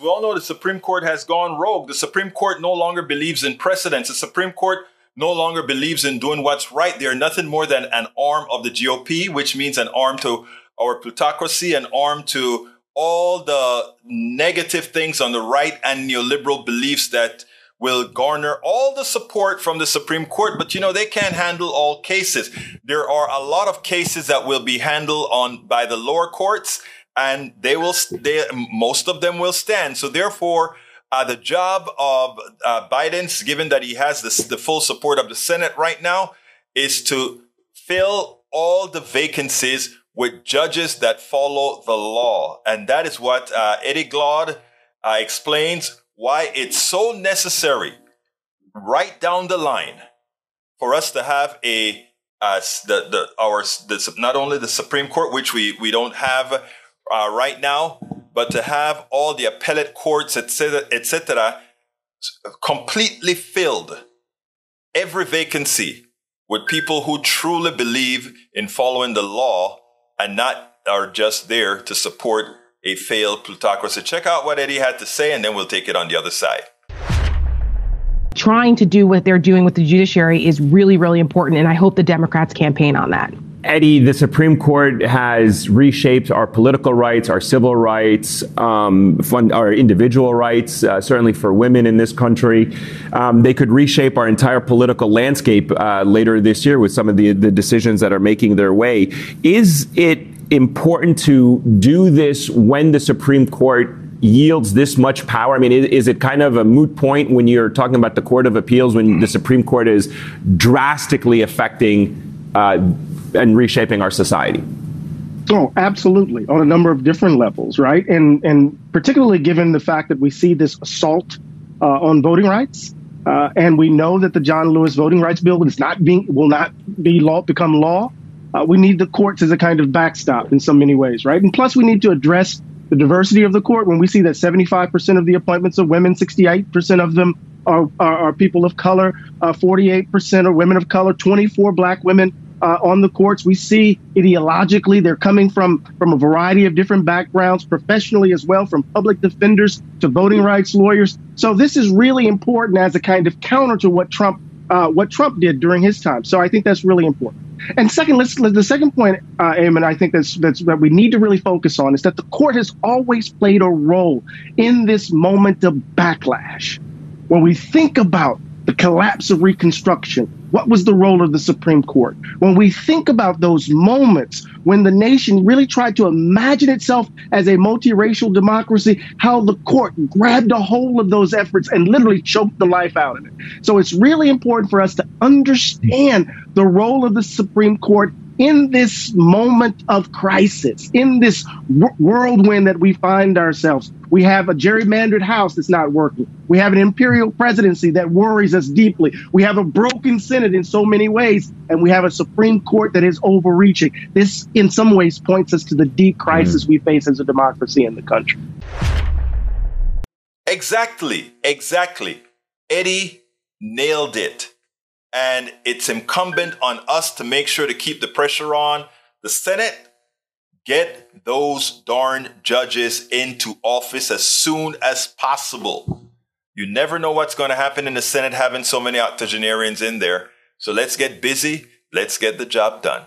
we all know, the Supreme Court has gone rogue. The Supreme Court no longer believes in precedents. The Supreme Court no longer believes in doing what's right. They're nothing more than an arm of the GOP, which means an arm to our plutocracy, an arm to all the negative things on the right and neoliberal beliefs that will garner all the support from the Supreme Court, but you know, they can't handle all cases. There are a lot of cases that will be handled on by the lower courts and they will, they, most of them will stand. So therefore, uh, the job of uh, Biden's, given that he has this, the full support of the Senate right now, is to fill all the vacancies with judges that follow the law. And that is what uh, Eddie Glaude uh, explains why it's so necessary right down the line for us to have a uh, the the our the, not only the Supreme Court, which we we don't have uh, right now, but to have all the appellate courts, etc., etc., completely filled, every vacancy with people who truly believe in following the law and not are just there to support a failed plutocracy. Check out what Eddie had to say, and then we'll take it on the other side. Trying to do what they're doing with the judiciary is really, really important, and I hope the Democrats campaign on that. Eddie, the Supreme Court has reshaped our political rights, our civil rights, um, fund, our individual rights, uh, certainly for women in this country. Um, they could reshape our entire political landscape uh, later this year with some of the, the decisions that are making their way. Is it important to do this when the Supreme Court yields this much power? I mean, is, is, it kind of a moot point when you're talking about the Court of Appeals when the Supreme Court is drastically affecting uh, and reshaping our society? Oh, absolutely, on a number of different levels, right? And and particularly given the fact that we see this assault uh, on voting rights, uh, and we know that the John Lewis Voting Rights Bill is not being will not be law become law. Uh, we need the courts as a kind of backstop in so many ways, right? And plus, we need to address the diversity of the court when we see that 75% of the appointments are women, 68% of them are, are, are people of color, uh, 48% are women of color, 24 black women uh, on the courts. We see ideologically they're coming from from a variety of different backgrounds, professionally as well, from public defenders to voting rights lawyers. So this is really important as a kind of counter to what Trump uh, what Trump did during his time. So I think that's really important. And second, let's, the second point, uh, Eamon, I think that's that's that we need to really focus on is that the court has always played a role in this moment of backlash. When we think about the collapse of Reconstruction. What was the role of the Supreme Court? When we think about those moments when the nation really tried to imagine itself as a multiracial democracy, how the court grabbed a hold of those efforts and literally choked the life out of it. So it's really important for us to understand the role of the Supreme Court in this moment of crisis, in this whirlwind that we find ourselves. We have a gerrymandered House that's not working. We have an imperial presidency that worries us deeply. We have a broken Senate in so many ways, and we have a Supreme Court that is overreaching. This, in some ways, points us to the deep crisis mm. we face as a democracy in the country. Exactly, exactly. Eddie nailed it. And it's incumbent on us to make sure to keep the pressure on the Senate. Get those darn judges into office as soon as possible. You never know what's going to happen in the Senate having so many octogenarians in there. So let's get busy. Let's get the job done